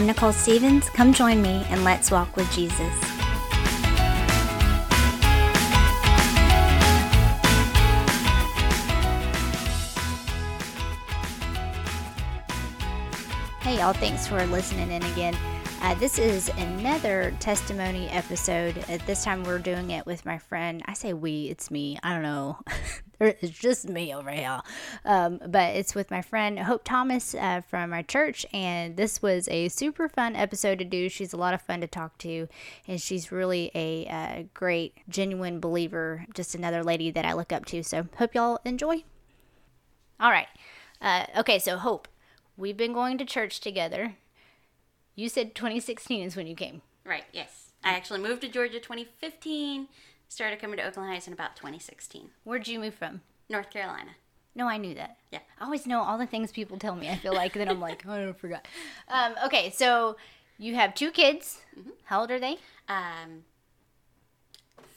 I'm Nicole Stevens. Come join me and let's walk with Jesus. Hey, y'all, thanks for listening in again. Uh, this is another testimony episode. At this time, we're doing it with my friend. I say we, it's me. I don't know. it's just me over here. Um, but it's with my friend Hope Thomas uh, from our church. And this was a super fun episode to do. She's a lot of fun to talk to. And she's really a uh, great, genuine believer. Just another lady that I look up to. So, hope y'all enjoy. All right. Uh, okay, so Hope, we've been going to church together. You said 2016 is when you came. Right, yes. I actually moved to Georgia 2015, started coming to Oakland Heights in about 2016. Where'd you move from? North Carolina. No, I knew that. Yeah. I always know all the things people tell me. I feel like then I'm like, oh, I forgot. Um, okay, so you have two kids. Mm-hmm. How old are they? Um,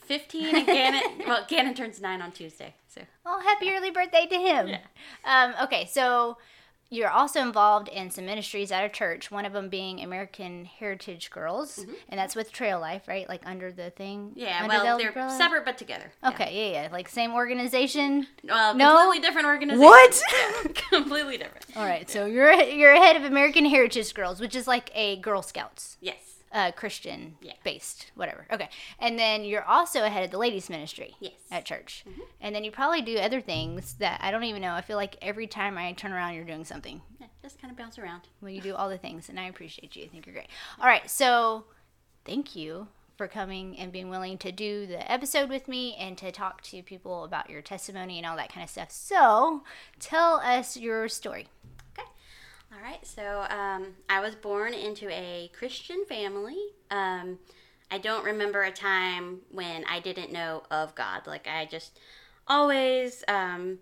15 and Gannon, well, Gannon turns 9 on Tuesday, so. Oh, happy early birthday to him. Yeah. Um, okay, so you're also involved in some ministries at a church, one of them being American Heritage Girls, and that's with Trail Life, right? Like under the thing? Mm-hmm. Yeah, well, the they're umbrella? separate but together. Okay, yeah, yeah. Like same organization. Well, No? completely different organization. What? Yeah, completely different. All right, so you're you're head of American Heritage Girls, which is like a Girl Scouts. Yes. Uh, Christian Yeah. based, whatever. Okay. And then you're also ahead of the ladies' ministry Yes. at church. And then you probably do other things that I don't even know. I feel like every time I turn around, you're doing something. Yeah, just kind of bounce around. Well, you do all the things, and I appreciate you. I think you're great. All right. So thank you for coming and being willing to do the episode with me and to talk to people about your testimony and all that kind of stuff. So tell us your story. All right. So um, I was born into a Christian family. Um, I don't remember a time when I didn't know of God. Like I just always um,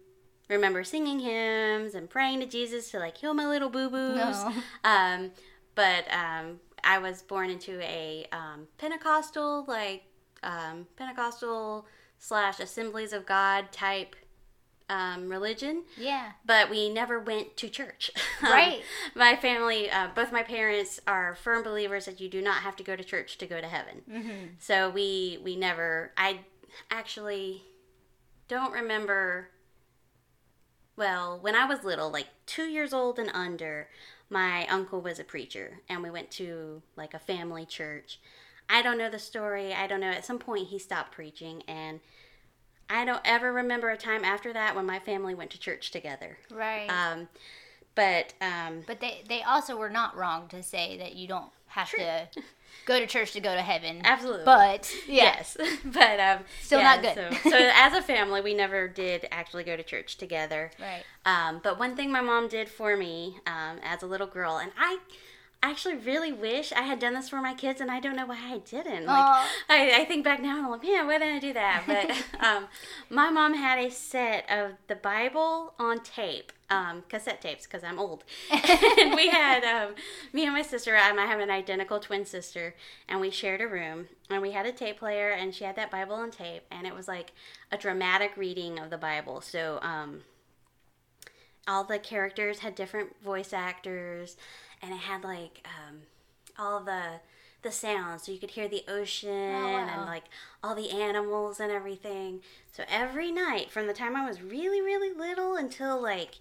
remember singing hymns and praying to Jesus to like heal my little boo boos. No. Um, but um, I was born into a um, Pentecostal, like um, Pentecostal slash Assemblies of God type um, religion Yeah. but we never went to church. Um, Right. my family, uh, both my parents are firm believers that you do not have to go to church to go to heaven. Mm-hmm. So we we never. I actually don't remember. Well, when I was little, like two years old and under, my uncle was a preacher, and we went to like a family church. I don't know the story. I don't know. At some point, he stopped preaching, and I don't ever remember a time after that when my family went to church together. Right. Um, but um, But they they also were not wrong to say that you don't have to go to church to go to heaven. Absolutely. But yeah. yes, but um, Still yeah, not good. So, so as a family, we never did actually go to church together. Right. Um, but one thing my mom did for me um, as a little girl, and I actually really wish I had done this for my kids, and I don't know why I didn't. Like, I, I think back now, and I'm like, man, why didn't I do that? But um, my mom had a set of the Bible on tape, um, cassette tapes, because I'm old. and we had, um, me and my sister, I have an identical twin sister, and we shared a room, and we had a tape player, and she had that Bible on tape, and it was like a dramatic reading of the Bible. So, um, all the characters had different voice actors and it had like um, all the the sounds so you could hear the ocean wow. and like all the animals and everything so every night from the time i was really really little until like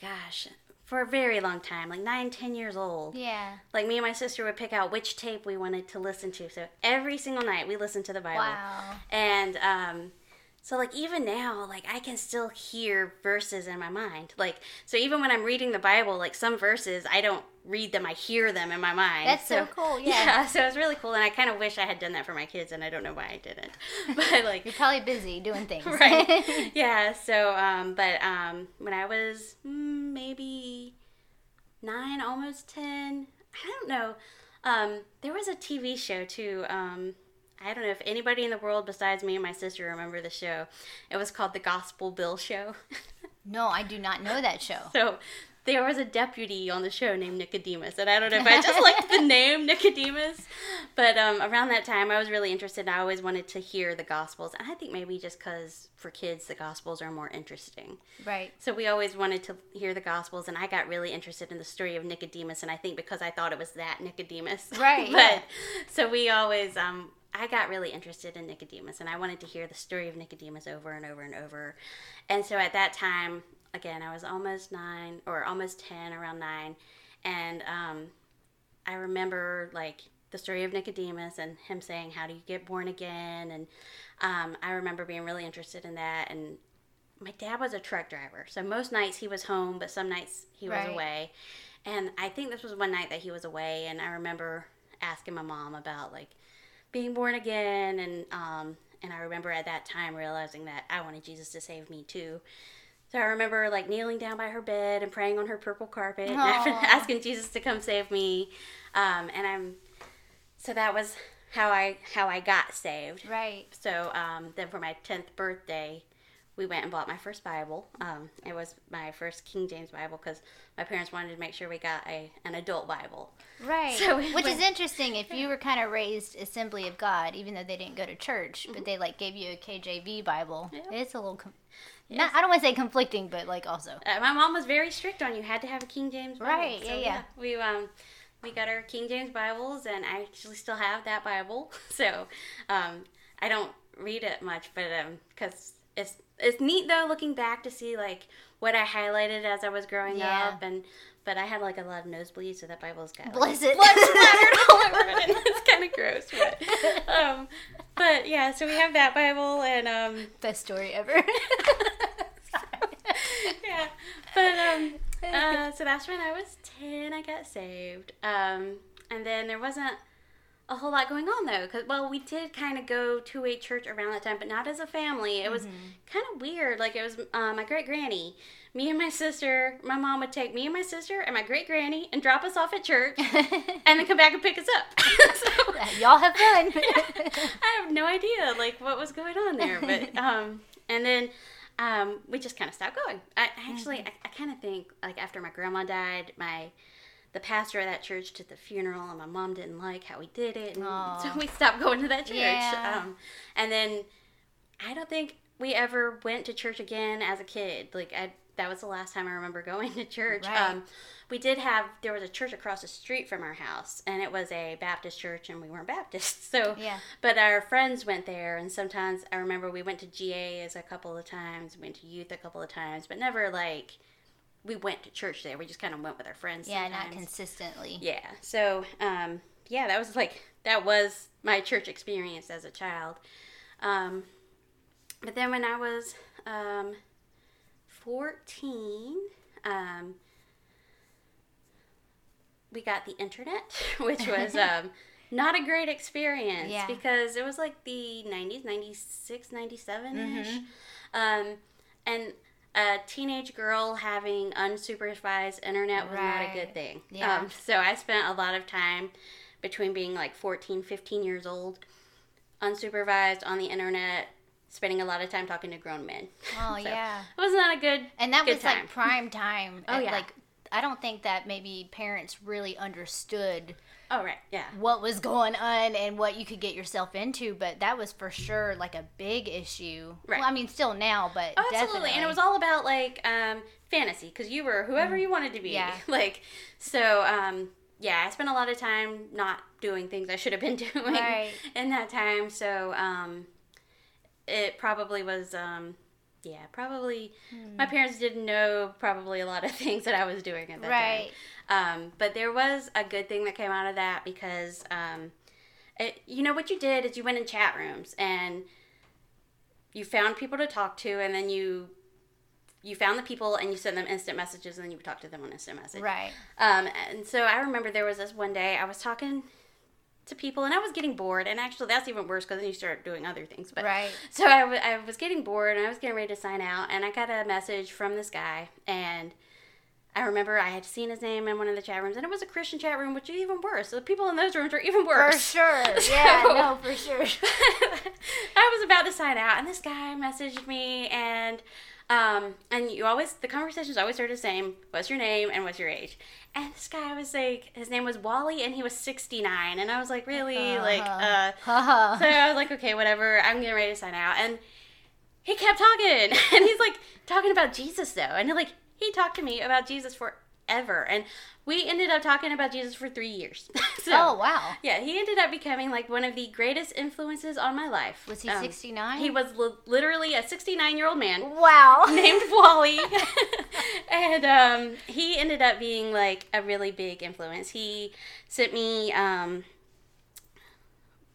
gosh for a very long time like nine ten years old Yeah. like me and my sister would pick out which tape we wanted to listen to so every single night we listened to the bible Wow. and um so like even now like i can still hear verses in my mind. Like so even when i'm reading the bible like some verses i don't read them i hear them in my mind. That's so cool, yeah. so it's really cool and i kind of wish i had done that for my kids and i don't know why i didn't. But like You're probably busy doing things. right. Yeah so um but um when i was mm, maybe nine almost ten i don't know. Um there was a tv show too um I don't know if anybody in the world besides me and my sister remember the show. It was called The Gospel Bill Show. no, I do not know that show. so there was a deputy on the show named Nicodemus, and I don't know if I just liked the name Nicodemus, but um, around that time I was really interested. And I always wanted to hear the Gospels, and I think maybe just because for kids the Gospels are more interesting. Right. So we always wanted to hear the Gospels, and I got really interested in the story of Nicodemus, and I think because I thought it was that Nicodemus. Right, but yeah. so we always um, I got really interested in Nicodemus, and I wanted to hear the story of Nicodemus over and over and over. And so at that time, again, I was almost nine or almost 10, around nine. And um, I remember like the story of Nicodemus and him saying, How do you get born again? And um, I remember being really interested in that. And my dad was a truck driver. So most nights he was home, but some nights he was Right. away. And I think this was one night that he was away. And I remember asking my mom about like being born again. And, um, and I remember at that time realizing that I wanted Jesus to save me too. So I remember like kneeling down by her bed and praying on her purple carpet and asking Jesus to come save me. Um, and I'm so that was how I how I got saved. Right. So um, then for my tenth birthday, we went and bought my first Bible. Um, it was my first King James Bible because my parents wanted to make sure we got a an adult Bible. Right. So we Which is interesting if you were kind of raised Assembly of God, even though they didn't go to church, but they like gave you a KJV Bible. Mm-hmm. Yeah. It's a little. Com- not, I don't want to say conflicting, but like also. Uh, my mom was very strict on you had to have a King James Bible. Right, yeah, yeah. We um we got our King James Bibles and I actually still have that Bible. So um I don't read it much, but um cuz it's it's neat though looking back to see like what I highlighted as I was growing Yeah. up and but I had like a lot of nosebleeds, so that Bible's got like, it. blood splattered all over it. It's kind of gross, but um, but yeah. So we have that Bible, and um, Best story ever. yeah. But um, uh, so that's when I was ten. I got saved. Um, and then there wasn't a whole lot going on though, because well, we did kind of go to a church around that time, but not as a family. It was kind of weird. Like it was uh, my great granny, me and my sister. My mom would take me and my sister and my great granny and drop us off at church, and then come back and pick us up. so, Y'all have fun. I have no idea like what was going on there, but um, and then um, we just kind of stopped going. I actually I, I kind of think like after my grandma died, my the pastor of that church did the funeral, and my mom didn't like how we did it, and Aw. so we stopped going to that church. Yeah. Um, and then I don't think we ever went to church again as a kid. Like I, that was the last time I remember going to church. Right. Um, we did have there was a church across the street from our house, and it was a Baptist church, and we weren't Baptists, so Yeah. But our friends went there, and sometimes I remember we went to GAs a couple of times, went to youth a couple of times, but never like we went to church there. We just kind of went with our friends. yeah, not consistently. Yeah. So, um, yeah, that was like that was my church experience as a child. Um, but then when I was um, fourteen, um, we got the internet, which was um, not a great experience Yeah. because it was like the 90s, 96, 97 ish. Mm-hmm. Um, and a teenage girl having unsupervised internet was not a good thing. Yeah. Um, so I spent a lot of time between being like 14, 15 years old, unsupervised on the internet, spending a lot of time talking to grown men. Oh So, yeah. It was not a good And that good was time. like prime time. Oh, yeah. Like I don't think that maybe parents really understood Oh right, yeah. what was going on and what you could get yourself into, but that was for sure like a big issue. Right. Well, I mean, still now, but Oh, absolutely. definitely. And it was all about like um, fantasy because you were whoever you wanted to be. Mm. Yeah. Like, so um, yeah, I spent a lot of time not doing things I should have been doing Right. in that time. So um, it probably was. Um, yeah, probably. My Hmm. parents didn't know probably a lot of things that I was doing at that Right. time. Um, but there was a good thing that came out of that because, um, it, you know, what you did is you went in chat rooms and you found people to talk to, and then you you found the people and you sent them instant messages, and then you would talk to them on instant message. right. Um, and so I remember there was this one day I was talking to people and I was getting bored, and actually that's even worse because then you start doing other things. But Right. so I, w- I was getting bored and I was getting ready to sign out, and I got a message from this guy, and I remember I had seen his name in one of the chat rooms, and it was a Christian chat room, which is even worse. So the people in those rooms are even worse. For sure. Yeah, So- no, for sure. I was about to sign out, and this guy messaged me, and Um, and you always the conversations always start the same. What's your name and what's your age? And this guy was like, his name was Wally, and he was sixty nine, and I was like, really, like, uh. Haha. So I was like, okay, whatever. I'm getting ready to sign out, and he kept talking, and he's like talking about Jesus though, and like he talked to me about Jesus forever, and we ended up talking about Jesus for three years. so, oh wow. yeah, he ended up becoming like one of the greatest influences on my life. Was he Um, 69? He was li- literally a 69 year old man Wow. named Wally. and um, he ended up being like a really big influence. He sent me um,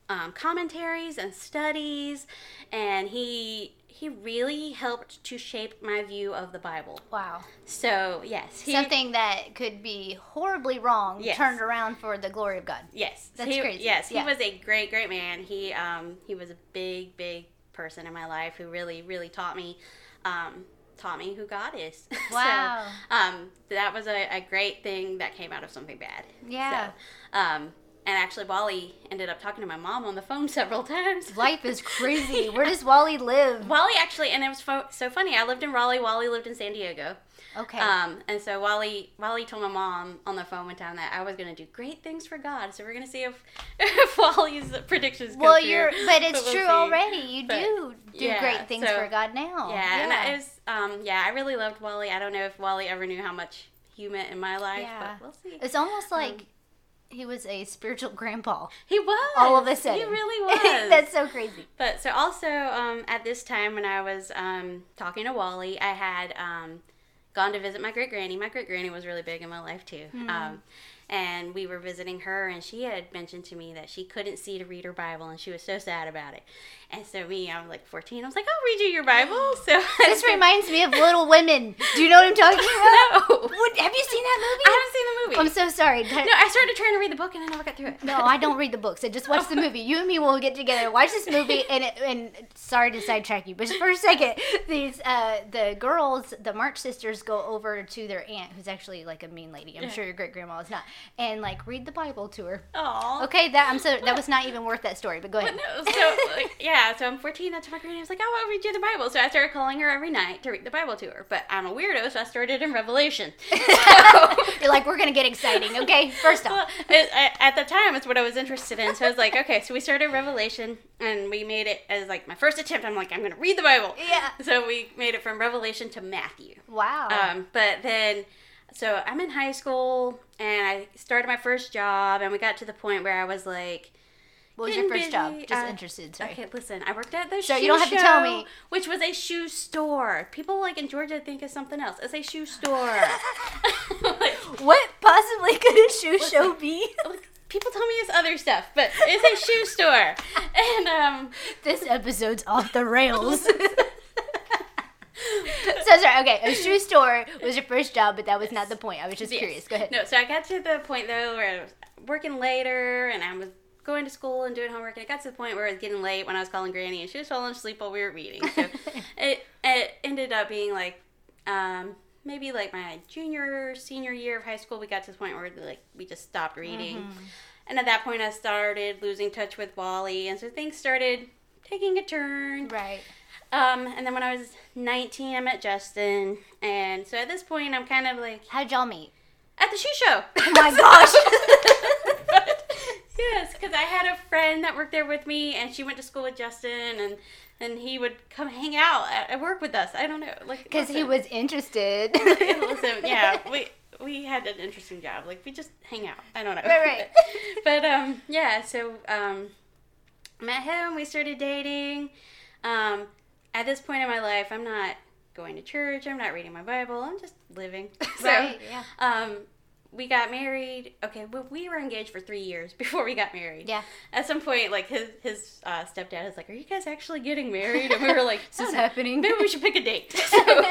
um, commentaries and studies, and he he really helped to shape my view of the Bible. Wow. So yes, he, Something that could be horribly wrong Yes. turned around for the glory of God. Yes, That's he, crazy. Yes, he was a great, great man. He um he was a big, big person in my life who really, really taught me um taught me who God is. Wow. so, um, that was a, a great thing that came out of something bad. Yeah. So, um, and actually, Wally ended up talking to my mom on the phone several times. Life is crazy. Where does Wally live? Wally actually, and it was fo- so funny. I lived in Raleigh. Wally lived in San Diego. Okay. Um, and so Wally Wally told my mom on the phone one time that I was going to do great things for God. So we're going to see if if Wally's predictions well, you're, but it's we'll true see. already. You But, do do yeah, great things so- for God now. Yeah, and I- it was um yeah, I really loved Wally. I don't know if Wally ever knew how much he meant in my life, Yeah. but we'll see. It's almost like he was a spiritual grandpa. He was All of a sudden, He really was. That's so crazy. But so also um, at this time when I was um, talking to Wally, I had um, gone to visit my great granny. My great granny was really big in my life too. Um, and we were visiting her, and she had mentioned to me that she couldn't see to read her Bible, and she was so sad about it. And so me, I was like 14. I was like, I'll read you your Bible. So This reminds me of Little Women. Do you know what I'm talking about? no, What, have you seen that movie? I haven't seen the movie. I'm so sorry. no, I started trying to read the book, and I never got through it. No, I don't read the books. I just watch the movie. You and me will get together, and watch this movie, and it, and sorry to sidetrack you, but just for a second, these uh, the girls, the March sisters, go over to their aunt, who's actually like a mean lady. I'm sure your great grandma is not, and like read the Bible to her. Aw. Okay, that I'm so that was not even worth that story, but go ahead. No, so like, yeah, so I'm 14. That's my granny. I was like, oh, I'll read you the Bible. So I started calling her every night to read the Bible to her. But I'm a weirdo, so I started in Revelation. You're like, we're gonna get exciting, okay? First Well, off, it, I, at the time, it's what I was interested in. So I was like, okay, so we started Revelation, and we made it as like my first attempt. I'm like, I'm gonna read the Bible. Yeah. So we made it from Revelation to Matthew. wow. Um, but then, so I'm in high school, and I started my first job, and we got to the point where I was like. What was your first job? Just Uh, interested. Sorry. Okay, listen. I worked at the So shoe you don't have to tell me. which was a shoe store. People like in Georgia think it's something else. It's a shoe store. Like, What possibly could a shoe show be? people tell me it's other stuff, but it's a shoe store. And um, This episode's off the rails. so sorry. Okay, a shoe store was your first job, but that was not the point. I was just yes. curious. Go ahead. No, so I got to the point though where I was working later, and I was going to school and doing homework, and it got to the point where it was getting late when I was calling Granny, and she was falling asleep while we were reading. So it it ended up being like um, maybe like my junior senior year of high school. We got to the point where like we just stopped reading, Mm-hmm. and at that point I started losing touch with Wally, and so things started taking a turn. Right. Um, and then when I was 19, I met Justin, and so at this point I'm kind of like How'd y'all meet? at the shoe show. Oh my gosh. yes, because I had a friend that worked there with me, and she went to school with Justin, and and he would come hang out at, at work with us. I don't know, like Because he was interested. listen, yeah, we we had an interesting job. Like we just hang out. I don't know. Right, right. but um, yeah. So um, met him. We started dating. Um, at this point in my life, I'm not going to church. I'm not reading my Bible. I'm just living. so, Right, yeah. Um, we got married. Okay, well, we were engaged for three years before we got married. Yeah. At some point, like his his uh, stepdad is like, "Are you guys actually getting married?" And we were like, this is happening?" Maybe we should pick a date." so,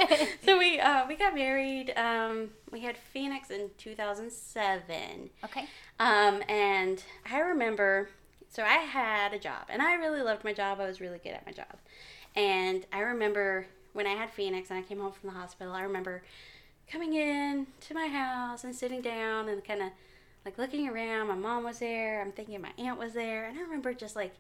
so we uh, we got married. Um, we had Phoenix in 2007. okay. Um, and I remember, so I had a job, and I really loved my job. I was really good at my job. And I remember when I had Phoenix and I came home from the hospital, I remember coming in to my house and sitting down and kind of like looking around. My mom was there. I'm thinking my aunt was there. And I remember just like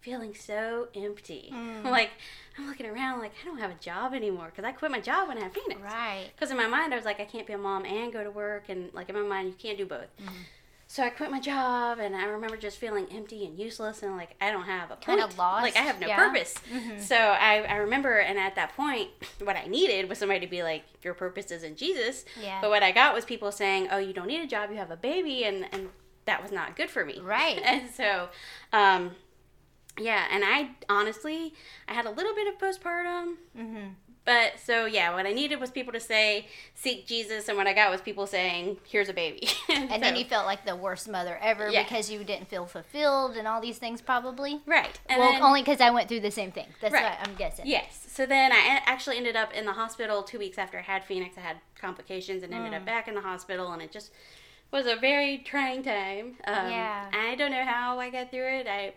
feeling so empty. Mm. Like I'm looking around, like I don't have a job anymore because I quit my job when I had Phoenix. Right. Because in my mind, I was like, I can't be a mom and go to work, and like in my mind, you can't do both. Mm-hmm. So I quit my job, and I remember just feeling empty and useless, and like I don't have a Kinda point. lost, Like I have no yeah. purpose. Mm-hmm. So I, I remember, and at that point, what I needed was somebody to be like, your purpose is in Jesus. Yeah. But what I got was people saying, oh, you don't need a job, you have a baby, and and that was not good for me. Right. and so, um, yeah, and I honestly, I had a little bit of postpartum. Mm-hmm. But so yeah, what I needed was people to say seek Jesus, and what I got was people saying, "Here's a baby." And then you felt like the worst mother ever Yeah. because you didn't feel fulfilled and all these things, probably. right, and well, then, only because I went through the same thing. That's Right. what I'm guessing. yes. So then I actually ended up in the hospital two weeks after I had Phoenix. I had complications and ended Mm. up back in the hospital, and it just was a very trying time. Um, Yeah. I don't know how I got through it. I,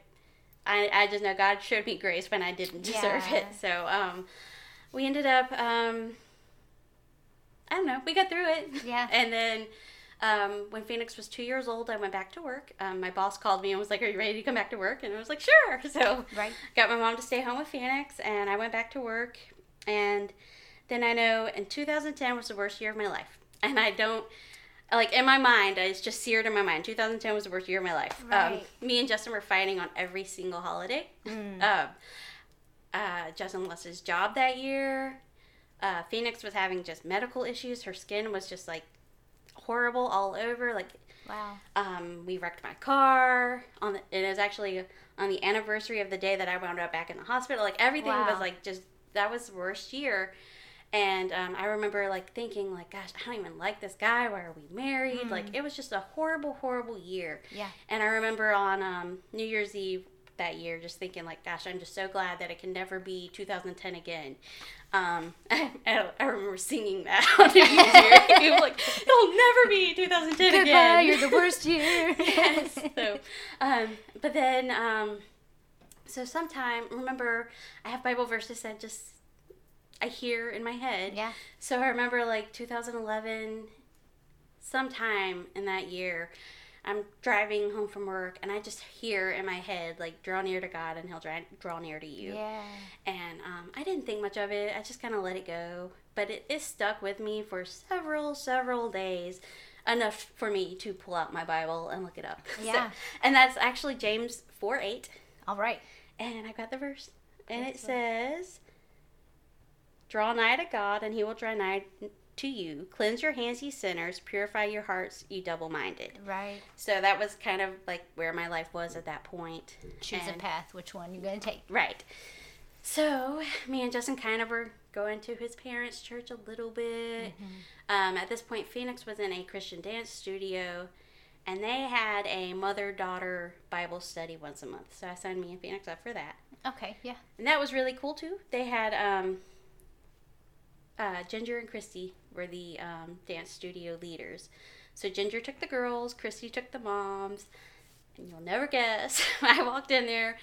I, I just know God showed me grace when I didn't deserve Yeah. it. So um, we ended up. Um, I don't know. We got through it. Yeah. And then um, when Phoenix was two years old, I went back to work. Um, my boss called me and was like, "Are you ready to come back to work?" And I was like, "Sure." So Right. got my mom to stay home with Phoenix, and I went back to work. And then I know in 2010 was the worst year of my life, and I don't like in my mind. It's just seared in my mind. 2010 was the worst year of my life. Um, Right. me and Justin were fighting on every single holiday. Mm. Um, uh, Justin lost his job that year. Uh, Phoenix was having just medical issues. Her skin was just like horrible all over. Like Wow. um, we wrecked my car on the, it was actually on the anniversary of the day that I wound up back in the hospital. Like everything Wow. was like just that was the worst year. And um, I remember like thinking like, gosh, I don't even like this guy. Why are we married? Like it was just a horrible, horrible year. Yeah. And I remember on um, New Year's Eve that year, just thinking like, gosh, I'm just so glad that it can never be 2010 again. Um, I, I remember singing that on New Year's like, it'll never be 2010 Goodbye, again. you're the worst year. yes. So, um, but then, um, so sometime, remember, I have Bible verses that just I hear in my head. Yeah. So I remember like 2011, sometime in that year, I'm driving home from work and I just hear in my head like draw near to God and He'll draw, draw near to you. Yeah. And um, I didn't think much of it. I just kind of let it go. But it, it stuck with me for several, several days. Enough for me to pull out my Bible and look it up. So- Yeah. and that's actually James 4 8. All right. And I got the verse. And it Excellent. says, Draw nigh to God, and he will draw nigh to you. Cleanse your hands, ye sinners. Purify your hearts, ye double minded. Right. So that was kind of like where my life was at that point. Choose a path. Which one you're gonna take? Right. So me and Justin kind of were going to his parents' church a little bit. Um, at this point, Phoenix was in a Christian dance studio, and they had a mother-daughter Bible study once a month. So I signed me and Phoenix up for that, Okay. Yeah. and that was really cool too. They had um, uh, Ginger and Christy were the um, dance studio leaders. So Ginger took the girls, Christy took the moms, and you'll never guess. I walked in there.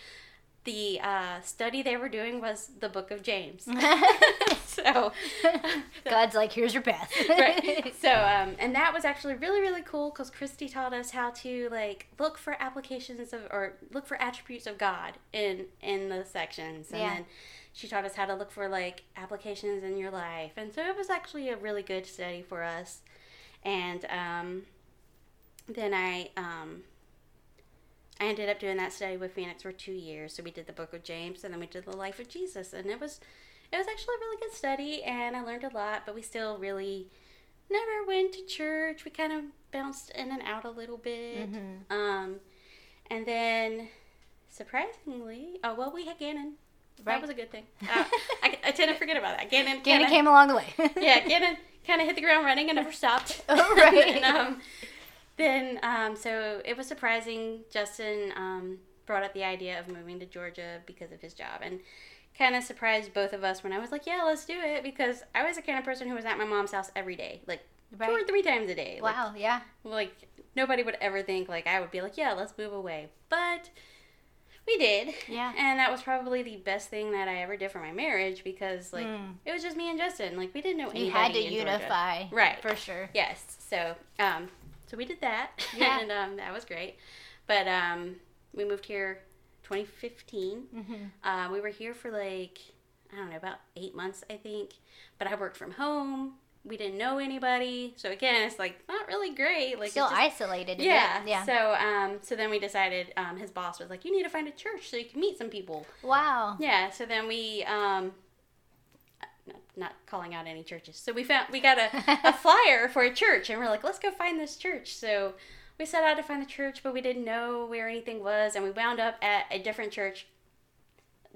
The uh, study they were doing was the Book of James. so, God's like, here's your path. right. So, um, and that was actually really, really cool because Christy taught us how to like look for applications of or look for attributes of God in in the sections, and Yeah. then she taught us how to look for like applications in your life, and so it was actually a really good study for us. And um, then I um, I ended up doing that study with Phoenix for two years. So we did the Book of James, and then we did the Life of Jesus, and it was it was actually a really good study, and I learned a lot. But we still really never went to church. We kind of bounced in and out a little bit. Mhm. Um, and then surprisingly, oh well, we had Gannon. Right. That was a good thing. Uh, I, I tend to forget about that. Gannon, Gannon kinda- came along the way. yeah, Gannon kind of hit the ground running and never stopped. Oh, right. and, um, then, um, so it was surprising. Justin um, brought up the idea of moving to Georgia because of his job, and kind of surprised both of us when I was like, "Yeah, let's do it," because I was the kind of person who was at my mom's house every day, like two or three times a day. Like, Wow. Yeah. like nobody would ever think like I would be like, "Yeah, let's move away," but we did. Yeah. And that was probably the best thing that I ever did for my marriage because like Mm. it was just me and Justin. Like we didn't know anybody. You had to in Georgia. unify. Right. For sure. Yes. So, um, so we did that, Yeah. and um, that was great. But um, we moved here 2015. Mm-hmm. Uh, we were here for like I don't know about eight months, I think. But I worked from home. We didn't know anybody, so again, it's like not really great. Like Still just- isolated. Yeah, Bit. Yeah. So, um, so then we decided. Um, his boss was like, "You need to find a church so you can meet some people." wow. Yeah. So then we, um, not, not calling out any churches. So we found we got a, a flyer for a church, and we're like, "Let's go find this church." So we set out to find the church, but we didn't know where anything was, and we wound up at a different church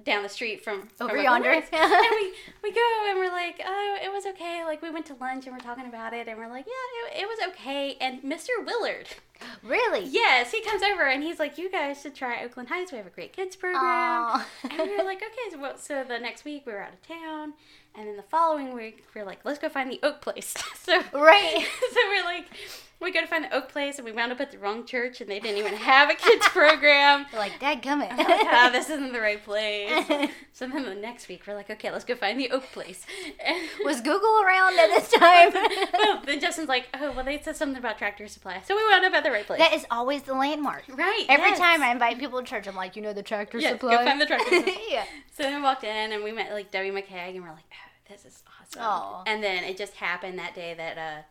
down the street from from Over our yonder. and we we go and we're like, oh, it was okay. Like we went to lunch and we're talking about it, and we're like, yeah, it, it was okay. And Mr. Willard, Really? yes, he comes over and he's like, you guys should try Oakland Heights. We have a great kids program. And we were like, okay. So, what- so the next week we were out of town, and then the following week we're like, let's go find the Oak Place. so Right. so we're like, we go to find the Oak Place, and we wound up at the wrong church, and they didn't even have a kids program. They're like, Dad, come I'm like, ah, this isn't the right place. So then the next week, we're like, okay, let's go find the Oak Place. And Was Google around at this time? well, then Justin's like, oh, well, they said something about Tractor Supply. So we wound up at the right place. that is always the landmark. right. Every yes. time I invite people to church, I'm like, you know the tractor Yes, supply. go find the Tractor Supply. yeah. So then we walked in, and we met, like, Debbie McKag, and we're like, oh, this is awesome. Aw. And then it just happened that day that, uh,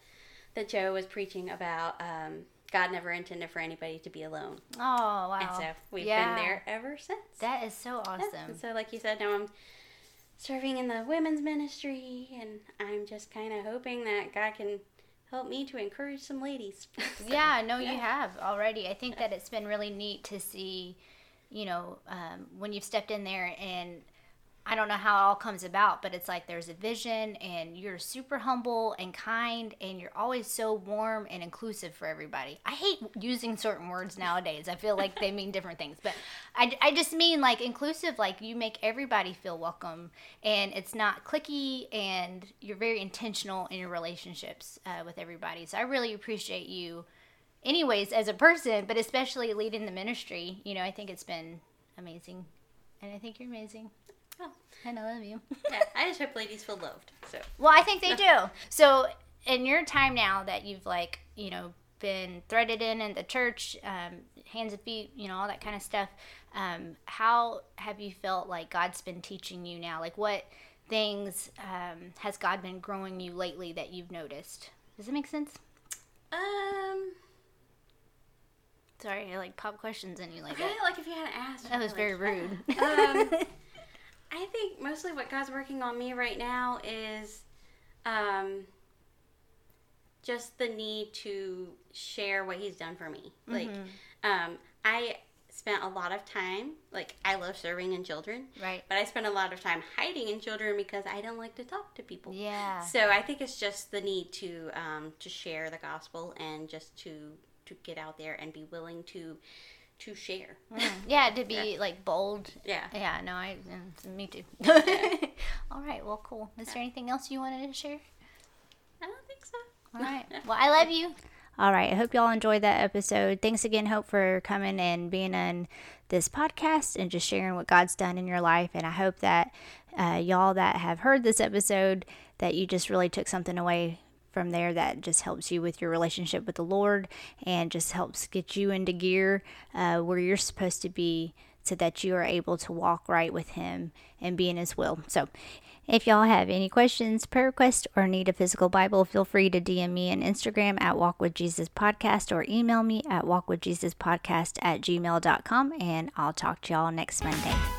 that Joe was preaching about um, God never intended for anybody to be alone. Oh wow. And so we've Yeah. been there ever since. That is so Yeah. awesome. And so, like you said, now I'm serving in the women's ministry, and I'm just kind of hoping that God can help me to encourage some ladies. So, Yeah, no, you have already. I think that it's been really neat to see, you know, um, when you've stepped in there and I don't know how it all comes about, but it's like there's a vision and you're super humble and kind and you're always so warm and inclusive for everybody. I hate using certain words nowadays. I feel like they mean different things, but I, I just mean like inclusive, like you make everybody feel welcome and it's not clicky and you're very intentional in your relationships uh, with everybody. So I really appreciate you anyways as a person but especially leading the ministry you know i think it's been amazing and i think you're amazing Oh. i love you. Yeah, I just hope ladies feel loved. So. Well i think they do. So in your time now that you've like you know been threaded in in the church um, hands and feet you know all that kind of stuff um, how have you felt like god's been teaching you now? Like what things um, has god been growing you lately that you've noticed? Does it make sense? Um, sorry i like pop questions in you like that. like if you hadn't asked, that was very like, rude. Um, I think mostly what God's working on me right now is um, just the need to share what He's done for me. Like, Mm-hmm. um, I spent a lot of time, like, I love serving in children, right but I spent a lot of time hiding in children because I don't like to talk to people. Yeah. So I think it's just the need to um, to share the gospel and just to to get out there and be willing to to share. Yeah, to be like bold. Yeah. Yeah, no, I, mm, me too. All right, well, cool. Is there anything else you wanted to share? I don't think so. All right. Well, I love you. All right. I hope y'all enjoyed that episode. Thanks again, Hope, for coming and being on this podcast and just sharing what God's done in your life. And I hope that uh, y'all that have heard this episode, that you just really took something away from there that just helps you with your relationship with the Lord and just helps get you into gear uh, where you're supposed to be so that you are able to walk right with Him and be in His will. So, if y'all have any questions, prayer requests, or need a physical Bible, feel free to DM me on Instagram at Walk with Jesus Podcast or email me at walkwithjesuspodcast at gmail.com. And I'll talk to y'all next Monday.